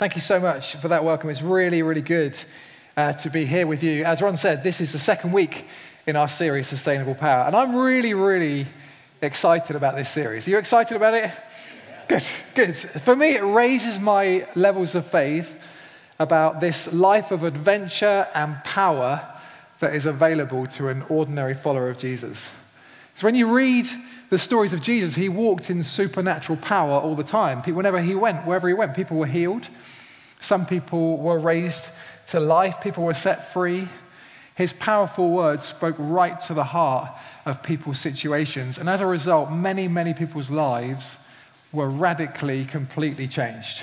Thank you so much for that welcome. It's really, really good uh, to be here with you. As Ron said, this is the second week in our series, Sustainable Power. And I'm really, really excited about this series. Are you excited about it? Good, good. For me, it raises my levels of faith about this life of adventure and power that is available to an ordinary follower of Jesus. So when you read the stories of Jesus, he walked in supernatural power all the time. Whenever he went, wherever he went, people were healed. Some people were raised to life, people were set free. His powerful words spoke right to the heart of people's situations. And as a result, many, many people's lives were radically, completely changed.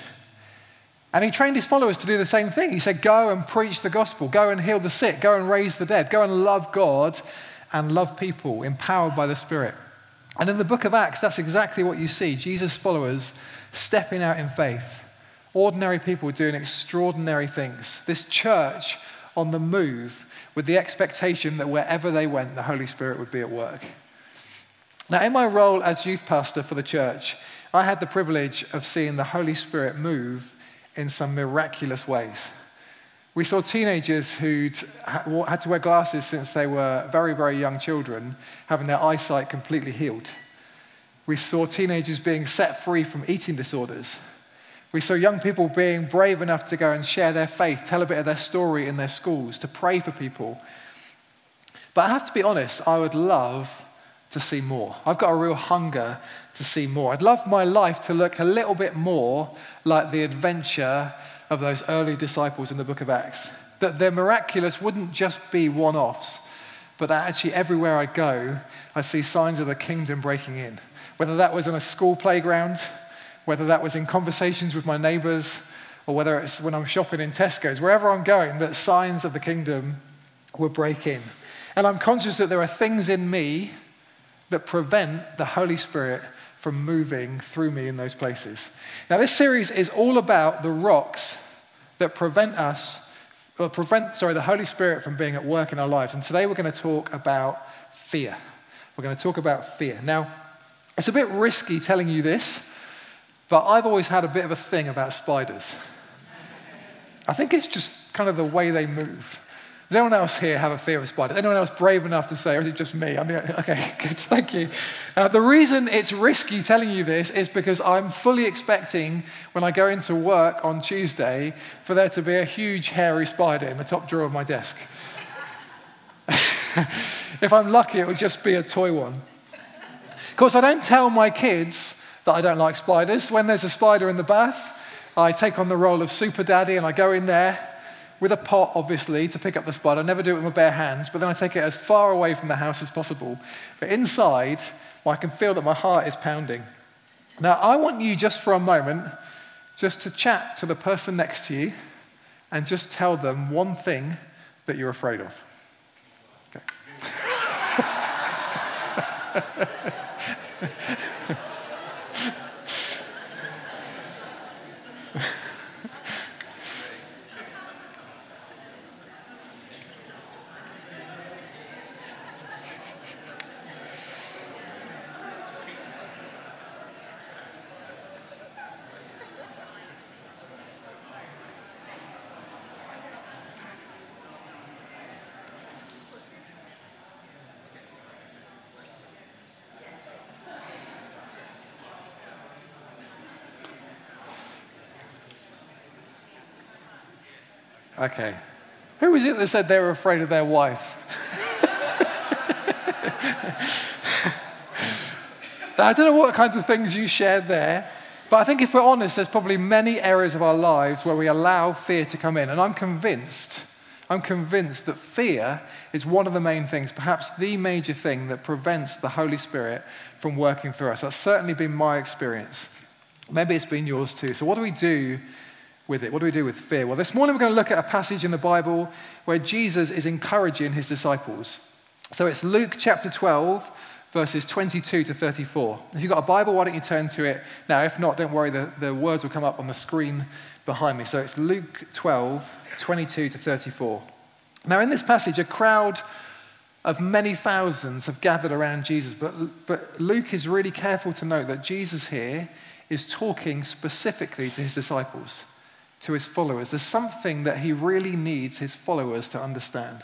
And he trained his followers to do the same thing. He said, Go and preach the gospel, go and heal the sick, go and raise the dead, go and love God and love people, empowered by the Spirit. And in the book of Acts, that's exactly what you see Jesus' followers stepping out in faith, ordinary people doing extraordinary things. This church on the move with the expectation that wherever they went, the Holy Spirit would be at work. Now, in my role as youth pastor for the church, I had the privilege of seeing the Holy Spirit move in some miraculous ways. We saw teenagers who'd had to wear glasses since they were very, very young children, having their eyesight completely healed. We saw teenagers being set free from eating disorders. We saw young people being brave enough to go and share their faith, tell a bit of their story in their schools, to pray for people. But I have to be honest, I would love to see more. I've got a real hunger to see more. I'd love my life to look a little bit more like the adventure of those early disciples in the book of Acts. That their miraculous wouldn't just be one offs, but that actually everywhere I go, I see signs of the kingdom breaking in. Whether that was on a school playground, whether that was in conversations with my neighbors, or whether it's when I'm shopping in Tesco's, wherever I'm going, that signs of the kingdom will break in. And I'm conscious that there are things in me that prevent the Holy Spirit from moving through me in those places. Now, this series is all about the rocks that prevent us, or prevent, sorry, the Holy Spirit from being at work in our lives. And today we're going to talk about fear. We're going to talk about fear. Now, it's a bit risky telling you this, but I've always had a bit of a thing about spiders. I think it's just kind of the way they move. Does anyone else here have a fear of spiders? Anyone else brave enough to say, or is it just me? I mean, okay, good, thank you. Uh, the reason it's risky telling you this is because I'm fully expecting when I go into work on Tuesday for there to be a huge hairy spider in the top drawer of my desk. if I'm lucky, it will just be a toy one. Of course, I don't tell my kids that I don't like spiders. When there's a spider in the bath, I take on the role of super daddy and I go in there with a pot, obviously, to pick up the spider. I never do it with my bare hands, but then I take it as far away from the house as possible. But inside, well, I can feel that my heart is pounding. Now, I want you just for a moment just to chat to the person next to you and just tell them one thing that you're afraid of. Okay. Okay. Who was it that said they were afraid of their wife? I don't know what kinds of things you shared there, but I think if we're honest, there's probably many areas of our lives where we allow fear to come in. And I'm convinced, I'm convinced that fear is one of the main things, perhaps the major thing that prevents the Holy Spirit from working through us. That's certainly been my experience. Maybe it's been yours too. So, what do we do with it? What do we do with fear? Well, this morning we're going to look at a passage in the Bible where Jesus is encouraging his disciples. So it's Luke chapter 12, verses 22 to 34. If you've got a Bible, why don't you turn to it now? If not, don't worry, the, the words will come up on the screen behind me. So it's Luke 12, 22 to 34. Now, in this passage, a crowd of many thousands have gathered around Jesus, but, but Luke is really careful to note that Jesus here is talking specifically to his disciples. To his followers. There's something that he really needs his followers to understand.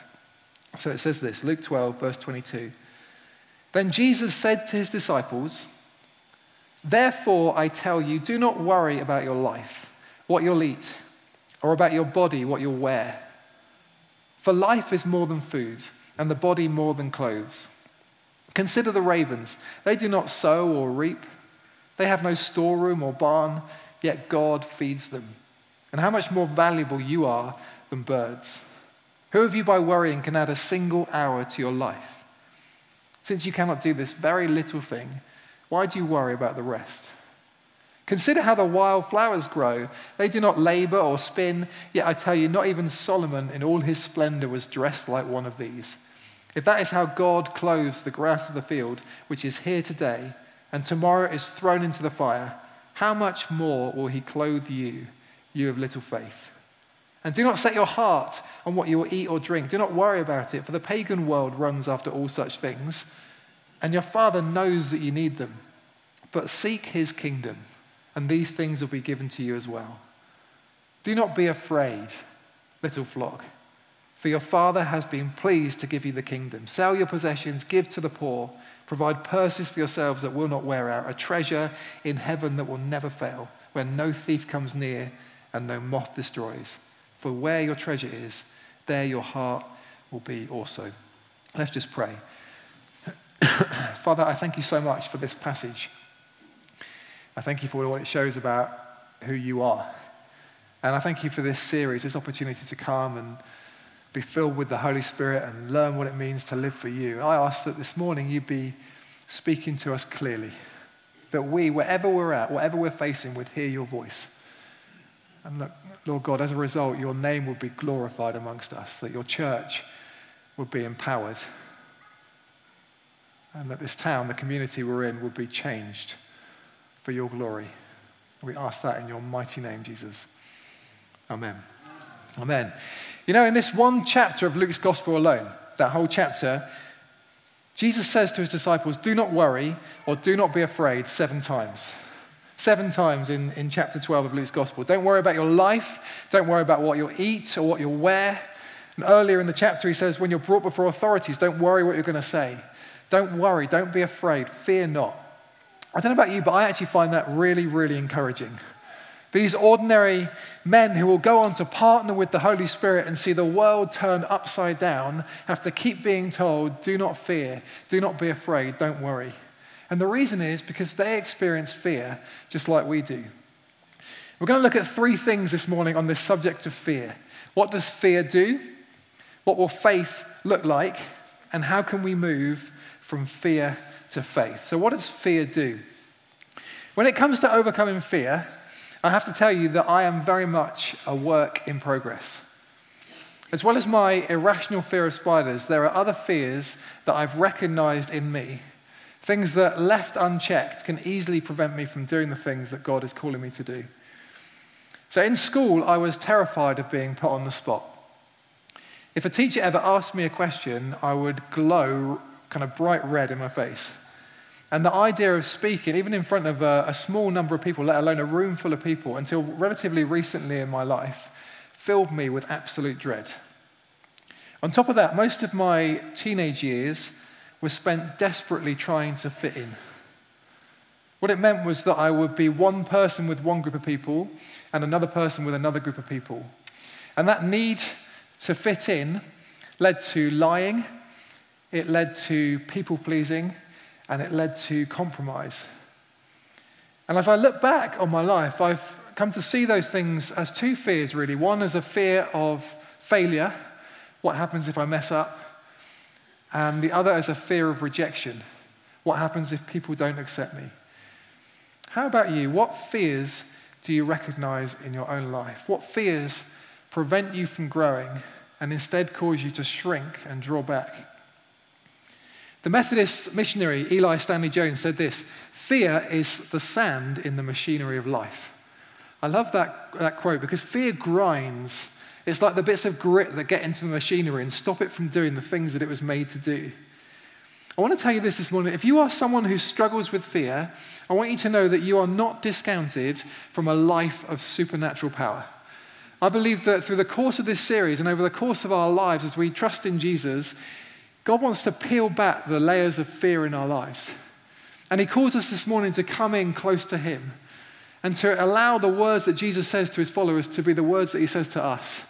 So it says this Luke 12, verse 22. Then Jesus said to his disciples, Therefore I tell you, do not worry about your life, what you'll eat, or about your body, what you'll wear. For life is more than food, and the body more than clothes. Consider the ravens. They do not sow or reap, they have no storeroom or barn, yet God feeds them. And how much more valuable you are than birds. Who of you by worrying can add a single hour to your life? Since you cannot do this very little thing, why do you worry about the rest? Consider how the wild flowers grow. They do not labor or spin, yet I tell you, not even Solomon in all his splendor was dressed like one of these. If that is how God clothes the grass of the field, which is here today, and tomorrow is thrown into the fire, how much more will he clothe you, you of little faith? And do not set your heart on what you will eat or drink. Do not worry about it, for the pagan world runs after all such things, and your Father knows that you need them. But seek his kingdom, and these things will be given to you as well. Do not be afraid, little flock, for your Father has been pleased to give you the kingdom. Sell your possessions, give to the poor, provide purses for yourselves that will not wear out, a treasure in heaven that will never fail, where no thief comes near and no moth destroys. For where your treasure is, there your heart will be also. Let's just pray. Father, I thank you so much for this passage. I thank you for what it shows about who you are. And I thank you for this series, this opportunity to come and be filled with the Holy Spirit and learn what it means to live for you. I ask that this morning you be speaking to us clearly, that we, wherever we're at, whatever we're facing, would hear your voice. And look, Lord God, as a result, your name would be glorified amongst us, that your church would be empowered, and that this town, the community we're in, would be changed for your glory. We ask that in your mighty name, Jesus. Amen. Amen. You know, in this one chapter of Luke's gospel alone, that whole chapter, Jesus says to his disciples, Do not worry or do not be afraid seven times. Seven times in, in chapter 12 of Luke's Gospel. Don't worry about your life. Don't worry about what you'll eat or what you'll wear. And earlier in the chapter, he says, when you're brought before authorities, don't worry what you're going to say. Don't worry. Don't be afraid. Fear not. I don't know about you, but I actually find that really, really encouraging. These ordinary men who will go on to partner with the Holy Spirit and see the world turn upside down have to keep being told, do not fear, do not be afraid, don't worry. And the reason is because they experience fear just like we do. We're going to look at three things this morning on this subject of fear. What does fear do? What will faith look like? And how can we move from fear to faith? So, what does fear do? When it comes to overcoming fear, I have to tell you that I am very much a work in progress. As well as my irrational fear of spiders, there are other fears that I've recognized in me Things that, left unchecked, can easily prevent me from doing the things that God is calling me to do. So in school, I was terrified of being put on the spot. If a teacher ever asked me a question, I would glow kind of bright red in my face. And the idea of speaking, even in front of a, a, small number of people, let alone a room full of people, until relatively recently in my life, filled me with absolute dread. On top of that, most of my teenage years, was spent desperately trying to fit in. What it meant was that I would be one person with one group of people and another person with another group of people. And that need to fit in led to lying, it led to people pleasing, and it led to compromise. And as I look back on my life, I've come to see those things as two fears, really. One is a fear of failure what happens if I mess up? And the other is a fear of rejection. What happens if people don't accept me? How about you? What fears do you recognize in your own life? What fears prevent you from growing and instead cause you to shrink and draw back? The Methodist missionary Eli Stanley Jones said this Fear is the sand in the machinery of life. I love that, that quote because fear grinds it's like the bits of grit that get into the machinery and stop it from doing the things that it was made to do. I want to tell you this this morning. If you are someone who struggles with fear, I want you to know that you are not discounted from a life of supernatural power. I believe that through the course of this series and over the course of our lives, as we trust in Jesus, God wants to peel back the layers of fear in our lives. And He calls us this morning to come in close to Him and to allow the words that Jesus says to His followers to be the words that He says to us,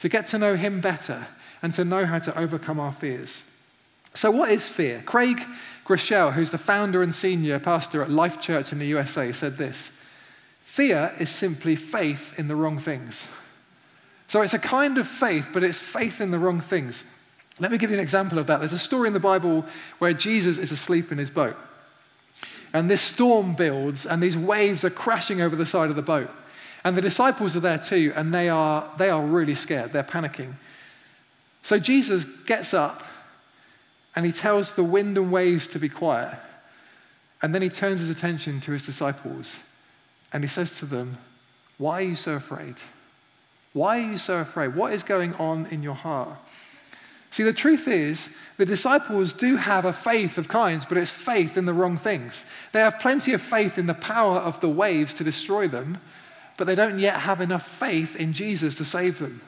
to get to know Him better and to know how to overcome our fears. So, what is fear? Craig Groeschel, who's the founder and senior pastor at Life Church in the USA, said this Fear is simply faith in the wrong things. So it's a kind of faith, but it's faith in the wrong things. Let me give you an example of that. There's a story in the Bible where Jesus is asleep in his boat. And this storm builds, and these waves are crashing over the side of the boat. And the disciples are there too, and they are, they are really scared. They're panicking. So Jesus gets up and he tells the wind and waves to be quiet. And then he turns his attention to his disciples and he says to them, Why are you so afraid? Why are you so afraid? What is going on in your heart? See, the truth is, the disciples do have a faith of kinds, but it's faith in the wrong things. They have plenty of faith in the power of the waves to destroy them, but they don't yet have enough faith in Jesus to save them.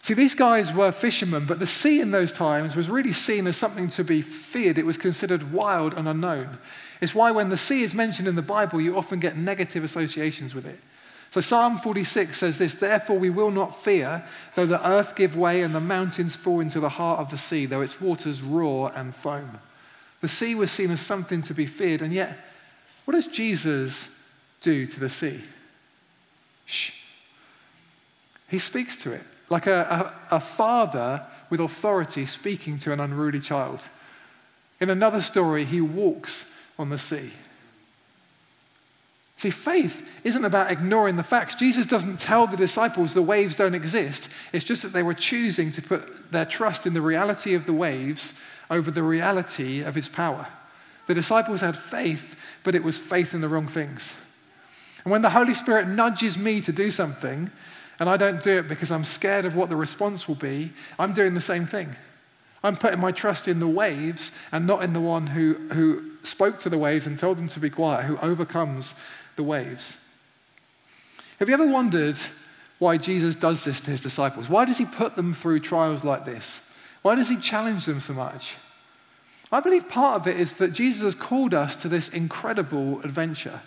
See, these guys were fishermen, but the sea in those times was really seen as something to be feared. It was considered wild and unknown. It's why when the sea is mentioned in the Bible, you often get negative associations with it. So Psalm 46 says this Therefore we will not fear, though the earth give way and the mountains fall into the heart of the sea, though its waters roar and foam. The sea was seen as something to be feared, and yet, what does Jesus do to the sea? Shh. He speaks to it like a, a, a father with authority speaking to an unruly child. In another story, he walks on the sea. See, faith isn't about ignoring the facts. Jesus doesn't tell the disciples the waves don't exist. It's just that they were choosing to put their trust in the reality of the waves over the reality of his power. The disciples had faith, but it was faith in the wrong things. And when the Holy Spirit nudges me to do something, and I don't do it because I'm scared of what the response will be, I'm doing the same thing. I'm putting my trust in the waves and not in the one who, who spoke to the waves and told them to be quiet, who overcomes the waves. Have you ever wondered why Jesus does this to his disciples? Why does he put them through trials like this? Why does he challenge them so much? I believe part of it is that Jesus has called us to this incredible adventure.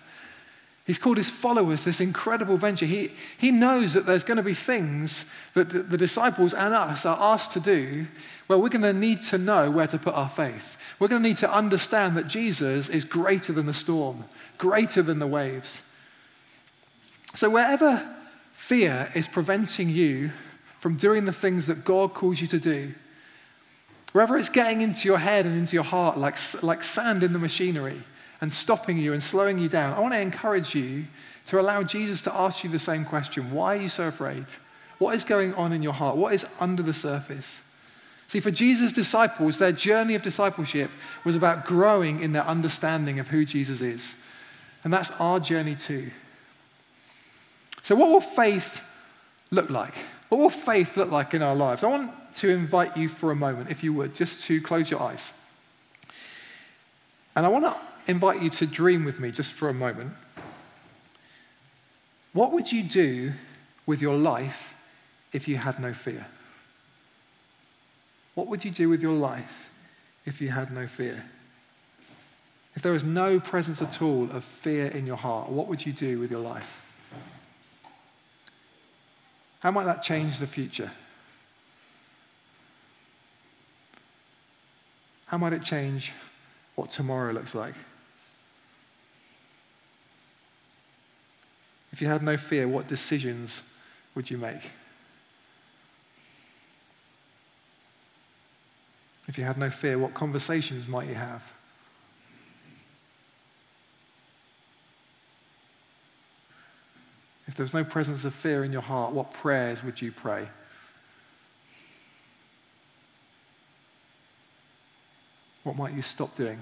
He's called his followers this incredible venture. He, he knows that there's going to be things that the disciples and us are asked to do where we're going to need to know where to put our faith. We're going to need to understand that Jesus is greater than the storm, greater than the waves. So, wherever fear is preventing you from doing the things that God calls you to do, wherever it's getting into your head and into your heart like, like sand in the machinery and stopping you and slowing you down, I want to encourage you to allow Jesus to ask you the same question Why are you so afraid? What is going on in your heart? What is under the surface? See, for Jesus' disciples, their journey of discipleship was about growing in their understanding of who Jesus is. And that's our journey too. So, what will faith look like? What will faith look like in our lives? I want to invite you for a moment, if you would, just to close your eyes. And I want to invite you to dream with me just for a moment. What would you do with your life if you had no fear? What would you do with your life if you had no fear? If there was no presence at all of fear in your heart, what would you do with your life? How might that change the future? How might it change what tomorrow looks like? If you had no fear, what decisions would you make? If you had no fear, what conversations might you have? If there was no presence of fear in your heart, what prayers would you pray? What might you stop doing?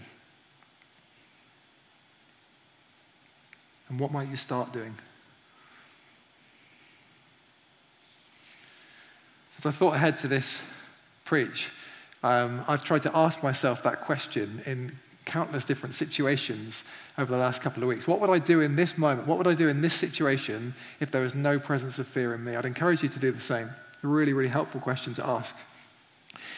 And what might you start doing? As I thought ahead to this preach, um, I've tried to ask myself that question in countless different situations over the last couple of weeks. What would I do in this moment? What would I do in this situation if there was no presence of fear in me? I'd encourage you to do the same. A really, really helpful question to ask.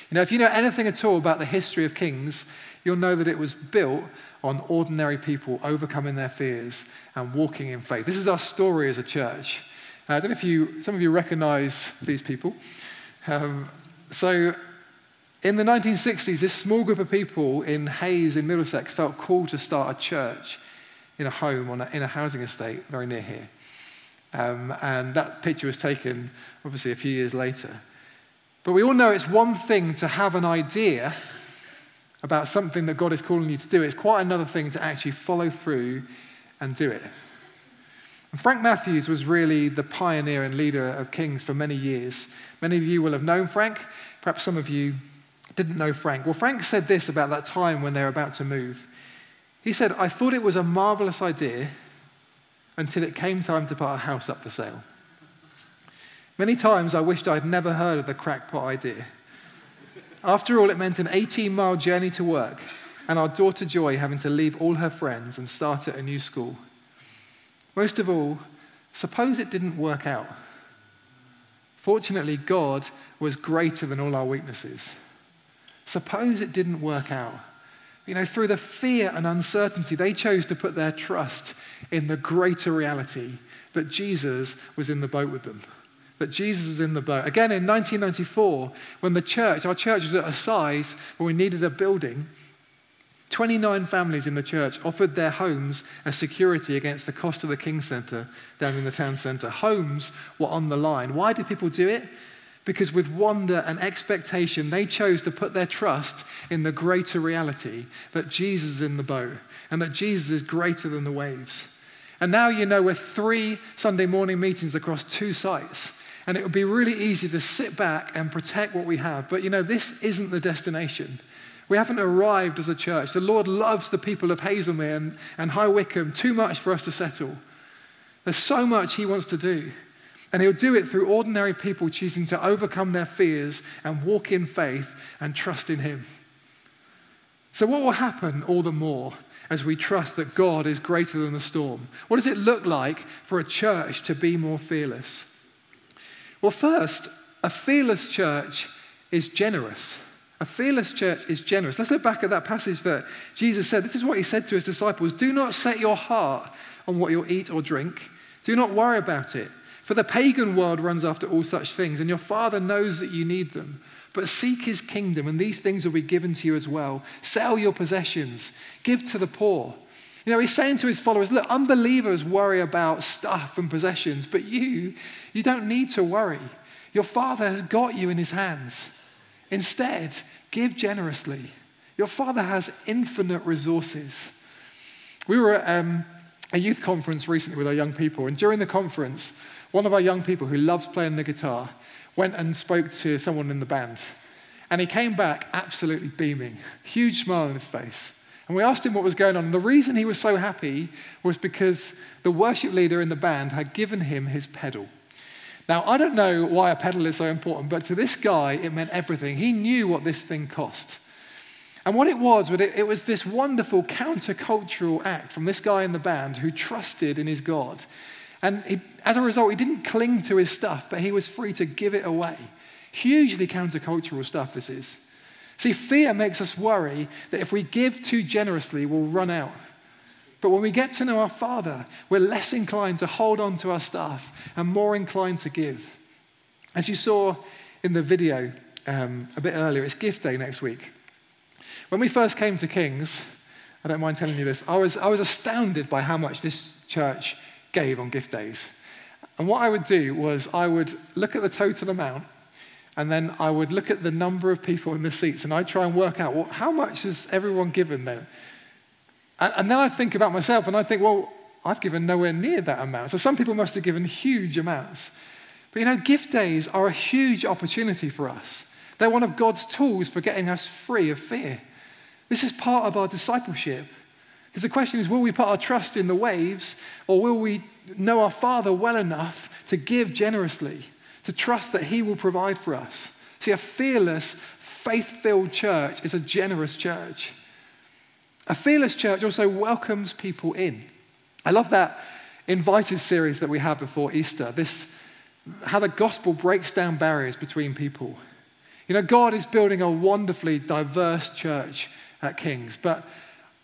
You know, if you know anything at all about the history of kings, you'll know that it was built on ordinary people overcoming their fears and walking in faith. This is our story as a church. Uh, I don't know if you, some of you recognize these people. Um, so, in the 1960s, this small group of people in Hayes in Middlesex felt called to start a church in a home on a, in a housing estate very near here. Um, and that picture was taken, obviously, a few years later. But we all know it's one thing to have an idea about something that God is calling you to do. It's quite another thing to actually follow through and do it. And Frank Matthews was really the pioneer and leader of Kings for many years. Many of you will have known Frank. Perhaps some of you didn't know Frank. Well, Frank said this about that time when they were about to move. He said, I thought it was a marvelous idea until it came time to put our house up for sale. Many times I wished I'd never heard of the crackpot idea. After all, it meant an 18 mile journey to work, and our daughter Joy having to leave all her friends and start at a new school. Most of all, suppose it didn't work out. Fortunately, God was greater than all our weaknesses. Suppose it didn't work out. You know, through the fear and uncertainty, they chose to put their trust in the greater reality that Jesus was in the boat with them that Jesus was in the boat. Again, in 1994, when the church, our church was at a size where we needed a building, 29 families in the church offered their homes as security against the cost of the King Centre down in the town centre. Homes were on the line. Why did people do it? Because with wonder and expectation, they chose to put their trust in the greater reality that Jesus is in the boat and that Jesus is greater than the waves. And now you know we're three Sunday morning meetings across two sites. And it would be really easy to sit back and protect what we have. But you know, this isn't the destination. We haven't arrived as a church. The Lord loves the people of Hazlemere and, and High Wycombe too much for us to settle. There's so much He wants to do. And He'll do it through ordinary people choosing to overcome their fears and walk in faith and trust in Him. So, what will happen all the more as we trust that God is greater than the storm? What does it look like for a church to be more fearless? Well, first, a fearless church is generous. A fearless church is generous. Let's look back at that passage that Jesus said. This is what he said to his disciples Do not set your heart on what you'll eat or drink, do not worry about it. For the pagan world runs after all such things, and your Father knows that you need them. But seek his kingdom, and these things will be given to you as well. Sell your possessions, give to the poor. You know, he's saying to his followers, look, unbelievers worry about stuff and possessions, but you, you don't need to worry. Your Father has got you in his hands. Instead, give generously. Your Father has infinite resources. We were at um, a youth conference recently with our young people, and during the conference, one of our young people who loves playing the guitar went and spoke to someone in the band. And he came back absolutely beaming, huge smile on his face. And we asked him what was going on. And the reason he was so happy was because the worship leader in the band had given him his pedal. Now, I don't know why a pedal is so important, but to this guy, it meant everything. He knew what this thing cost. And what it was, but it was this wonderful countercultural act from this guy in the band who trusted in his God. And he, as a result, he didn't cling to his stuff, but he was free to give it away. Hugely countercultural stuff, this is. See, fear makes us worry that if we give too generously, we'll run out. But when we get to know our Father, we're less inclined to hold on to our stuff and more inclined to give. As you saw in the video um, a bit earlier, it's gift day next week. When we first came to Kings, I don't mind telling you this, I was, I was astounded by how much this church gave on gift days. And what I would do was I would look at the total amount and then I would look at the number of people in the seats and I'd try and work out well, how much has everyone given then? And, and then I think about myself and I think, well, I've given nowhere near that amount. So some people must have given huge amounts. But you know, gift days are a huge opportunity for us. They're one of God's tools for getting us free of fear. This is part of our discipleship. Because the question is will we put our trust in the waves or will we know our Father well enough to give generously? to trust that He will provide for us. See, a fearless, faith filled church is a generous church. A fearless church also welcomes people in. I love that invited series that we had before Easter. This how the gospel breaks down barriers between people. You know, God is building a wonderfully diverse church at Kings, but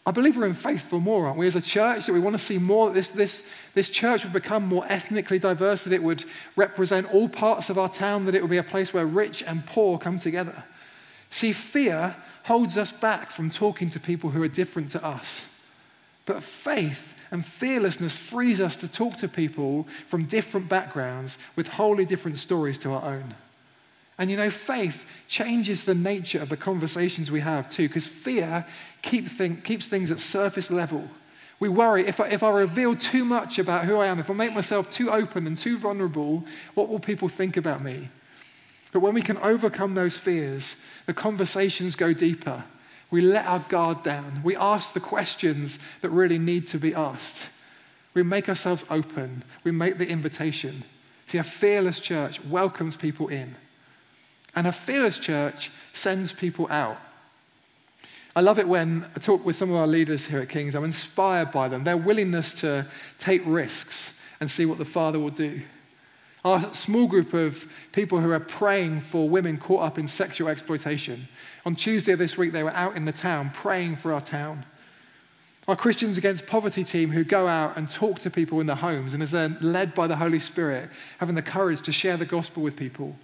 I believe we're in faith for more, aren't we? As a church, that we want to see more, that this, this, this church would become more ethnically diverse, that it would represent all parts of our town, that it would be a place where rich and poor come together. See, fear holds us back from talking to people who are different to us. But faith and fearlessness frees us to talk to people from different backgrounds with wholly different stories to our own. And you know, faith changes the nature of the conversations we have too, because fear keep keeps things at surface level. We worry if I, if I reveal too much about who I am, if I make myself too open and too vulnerable, what will people think about me? But when we can overcome those fears, the conversations go deeper. We let our guard down. We ask the questions that really need to be asked. We make ourselves open. We make the invitation. See, a fearless church welcomes people in. And a fearless church sends people out. I love it when I talk with some of our leaders here at Kings. I'm inspired by them, their willingness to take risks and see what the Father will do. Our small group of people who are praying for women caught up in sexual exploitation. On Tuesday this week, they were out in the town praying for our town. Our Christians Against Poverty team who go out and talk to people in their homes and as they're led by the Holy Spirit, having the courage to share the gospel with people.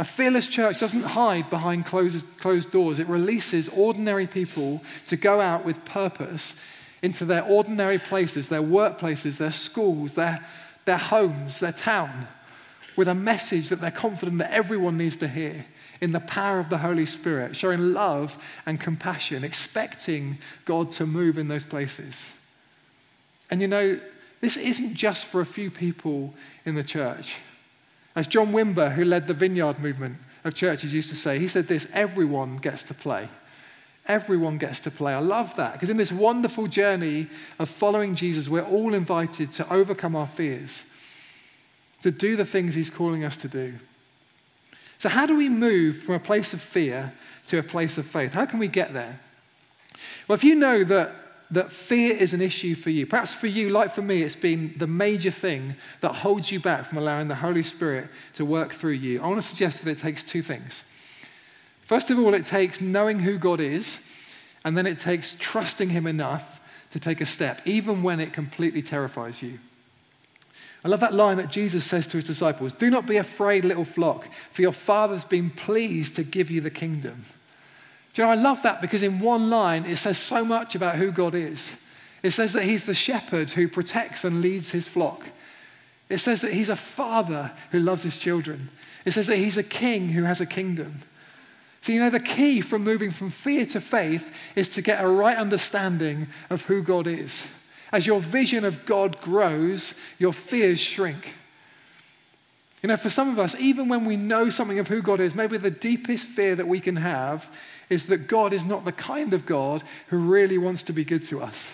A fearless church doesn't hide behind closed, closed doors. It releases ordinary people to go out with purpose into their ordinary places, their workplaces, their schools, their, their homes, their town, with a message that they're confident that everyone needs to hear in the power of the Holy Spirit, showing love and compassion, expecting God to move in those places. And you know, this isn't just for a few people in the church. As John Wimber, who led the vineyard movement of churches, used to say, he said this everyone gets to play. Everyone gets to play. I love that because in this wonderful journey of following Jesus, we're all invited to overcome our fears, to do the things he's calling us to do. So, how do we move from a place of fear to a place of faith? How can we get there? Well, if you know that that fear is an issue for you. Perhaps for you, like for me, it's been the major thing that holds you back from allowing the Holy Spirit to work through you. I want to suggest that it takes two things. First of all, it takes knowing who God is, and then it takes trusting Him enough to take a step, even when it completely terrifies you. I love that line that Jesus says to his disciples Do not be afraid, little flock, for your Father's been pleased to give you the kingdom. Do you know, I love that because in one line it says so much about who God is. It says that He's the shepherd who protects and leads His flock. It says that He's a father who loves His children. It says that He's a king who has a kingdom. So, you know, the key from moving from fear to faith is to get a right understanding of who God is. As your vision of God grows, your fears shrink. You know, for some of us, even when we know something of who God is, maybe the deepest fear that we can have is that God is not the kind of God who really wants to be good to us.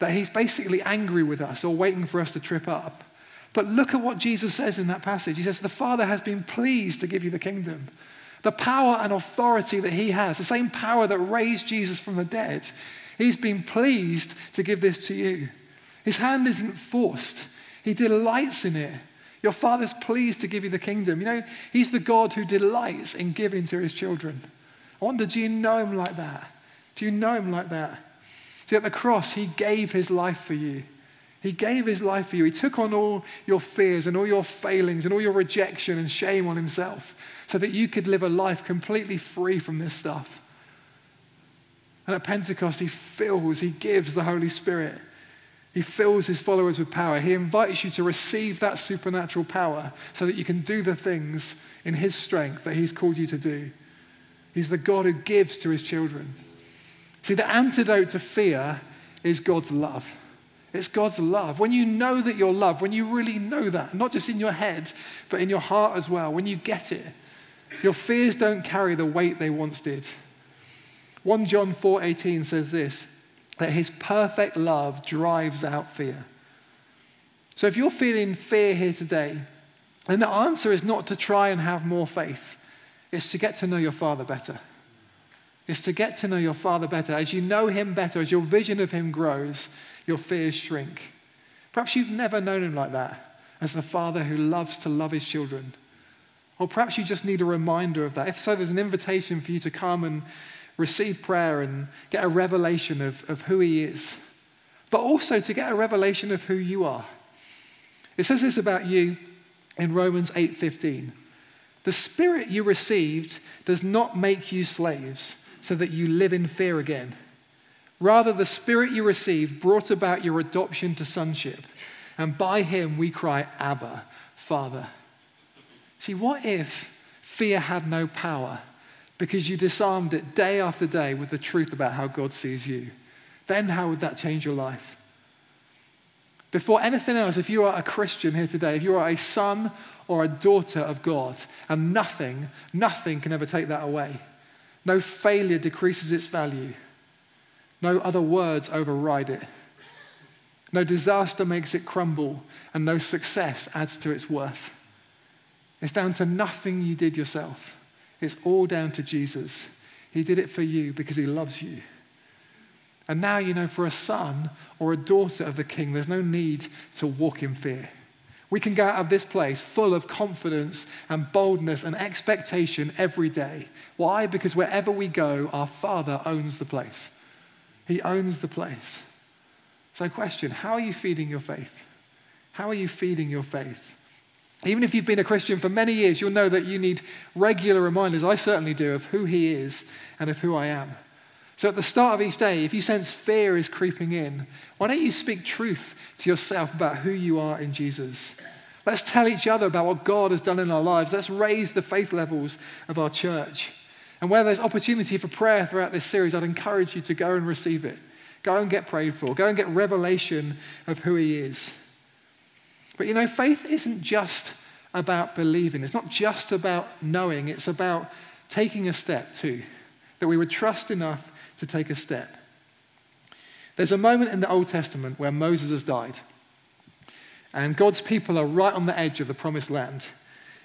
That he's basically angry with us or waiting for us to trip up. But look at what Jesus says in that passage. He says, The Father has been pleased to give you the kingdom. The power and authority that he has, the same power that raised Jesus from the dead, he's been pleased to give this to you. His hand isn't forced, he delights in it. Your Father's pleased to give you the kingdom. You know, he's the God who delights in giving to his children. I wonder, do you know him like that? Do you know him like that? See, at the cross, he gave his life for you. He gave his life for you. He took on all your fears and all your failings and all your rejection and shame on himself so that you could live a life completely free from this stuff. And at Pentecost, he fills, he gives the Holy Spirit. He fills his followers with power. He invites you to receive that supernatural power so that you can do the things in his strength that he's called you to do. He's the God who gives to his children. See, the antidote to fear is God's love. It's God's love. When you know that you're loved, when you really know that, not just in your head, but in your heart as well, when you get it, your fears don't carry the weight they once did. 1 John 4:18 says this, that his perfect love drives out fear. So if you're feeling fear here today, then the answer is not to try and have more faith It's to get to know your Father better. It's to get to know your Father better. As you know Him better, as your vision of Him grows, your fears shrink. Perhaps you've never known Him like that, as the Father who loves to love His children. Or perhaps you just need a reminder of that. If so, there's an invitation for you to come and receive prayer and get a revelation of, of who He is, but also to get a revelation of who you are. It says this about you in Romans 8:15. The spirit you received does not make you slaves so that you live in fear again. Rather, the Spirit you received brought about your adoption to sonship, and by him we cry, Abba, Father. See, what if fear had no power because you disarmed it day after day with the truth about how God sees you? Then how would that change your life? Before anything else, if you are a Christian here today, if you are a son or a daughter of God, and nothing, nothing can ever take that away. No failure decreases its value. No other words override it. No disaster makes it crumble, and no success adds to its worth. It's down to nothing you did yourself. It's all down to Jesus. He did it for you because he loves you. And now you know for a son or a daughter of the king, there's no need to walk in fear. We can go out of this place full of confidence and boldness and expectation every day. Why? Because wherever we go, our Father owns the place. He owns the place. So, question How are you feeding your faith? How are you feeding your faith? Even if you've been a Christian for many years, you'll know that you need regular reminders, I certainly do, of who He is and of who I am. So at the start of each day, if you sense fear is creeping in, why don't you speak truth to yourself about who you are in Jesus? Let's tell each other about what God has done in our lives. Let's raise the faith levels of our church. And where there's opportunity for prayer throughout this series, I'd encourage you to go and receive it. Go and get prayed for. Go and get revelation of who He is. But you know, faith isn't just about believing, it's not just about knowing, it's about taking a step too. That we would trust enough to take a step. There's a moment in the Old Testament where Moses has died, and God's people are right on the edge of the promised land.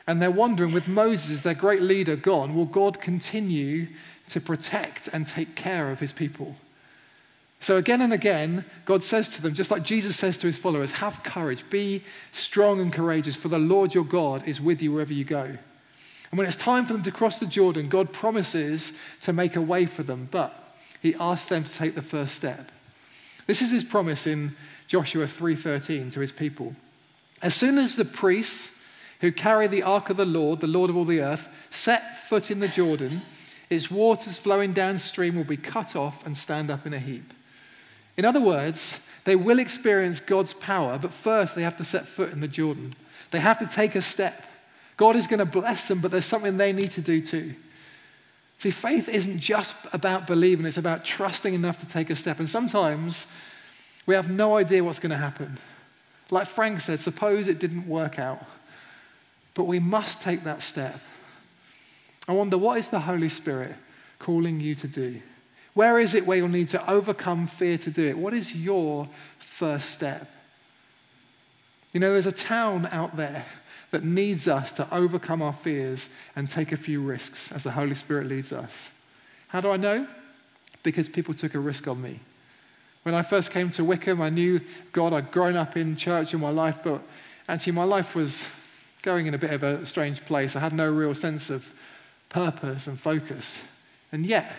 And they're wondering, with Moses, their great leader, gone, will God continue to protect and take care of his people? So, again and again, God says to them, just like Jesus says to his followers, have courage, be strong and courageous, for the Lord your God is with you wherever you go. And when it's time for them to cross the Jordan, God promises to make a way for them. But he asks them to take the first step. This is his promise in Joshua 3:13 to his people. As soon as the priests who carry the ark of the Lord, the Lord of all the earth, set foot in the Jordan, its waters flowing downstream will be cut off and stand up in a heap. In other words, they will experience God's power, but first they have to set foot in the Jordan. They have to take a step. God is going to bless them, but there's something they need to do too. See, faith isn't just about believing, it's about trusting enough to take a step. And sometimes we have no idea what's going to happen. Like Frank said, suppose it didn't work out. But we must take that step. I wonder, what is the Holy Spirit calling you to do? Where is it where you'll need to overcome fear to do it? What is your first step? You know, there's a town out there that needs us to overcome our fears and take a few risks as the Holy Spirit leads us. How do I know? Because people took a risk on me. When I first came to Wycombe, I knew God. I'd grown up in church in my life, but actually, my life was going in a bit of a strange place. I had no real sense of purpose and focus. And yet,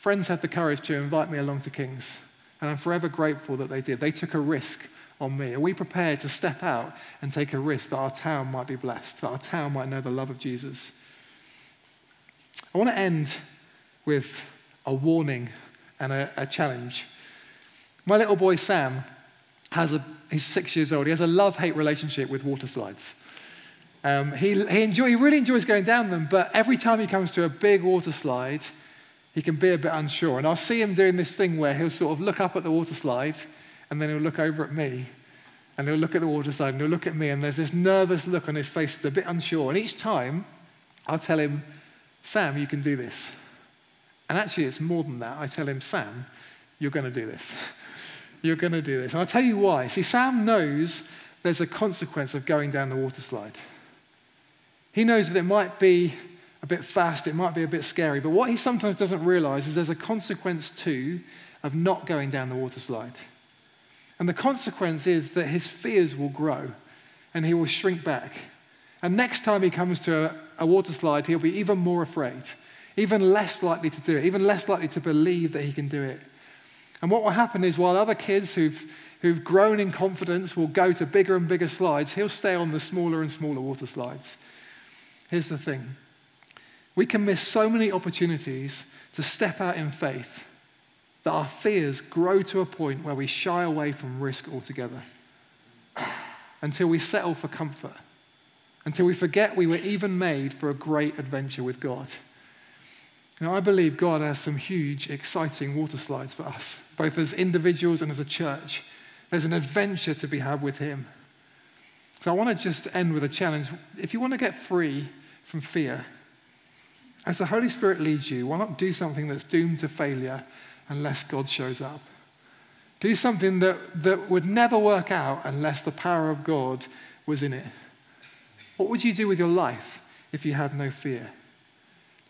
friends had the courage to invite me along to King's. And I'm forever grateful that they did. They took a risk on me? Are we prepared to step out and take a risk that our town might be blessed, that our town might know the love of Jesus? I want to end with a warning and a, a challenge. My little boy Sam has a, he's six years old. He has a love hate relationship with water slides. Um, he, he, enjoy, he really enjoys going down them, but every time he comes to a big water slide, he can be a bit unsure. And I'll see him doing this thing where he'll sort of look up at the water slide and then he'll look over at me, and he'll look at the water slide, and he'll look at me, and there's this nervous look on his face, he's a bit unsure. And each time, I'll tell him, Sam, you can do this. And actually, it's more than that. I tell him, Sam, you're going to do this. you're going to do this. And I'll tell you why. See, Sam knows there's a consequence of going down the water slide. He knows that it might be a bit fast, it might be a bit scary. But what he sometimes doesn't realize is there's a consequence too of not going down the water slide. And the consequence is that his fears will grow and he will shrink back. And next time he comes to a, a water slide, he'll be even more afraid, even less likely to do it, even less likely to believe that he can do it. And what will happen is while other kids who've, who've grown in confidence will go to bigger and bigger slides, he'll stay on the smaller and smaller water slides. Here's the thing we can miss so many opportunities to step out in faith that our fears grow to a point where we shy away from risk altogether until we settle for comfort, until we forget we were even made for a great adventure with God. Now, I believe God has some huge, exciting water slides for us, both as individuals and as a church. There's an adventure to be had with Him. So I want to just end with a challenge. If you want to get free from fear, as the Holy Spirit leads you, why not do something that's doomed to failure unless God shows up? Do something that, that would never work out unless the power of God was in it. What would you do with your life if you had no fear?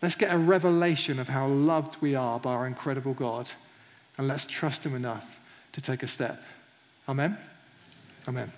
Let's get a revelation of how loved we are by our incredible God, and let's trust Him enough to take a step. Amen? Amen.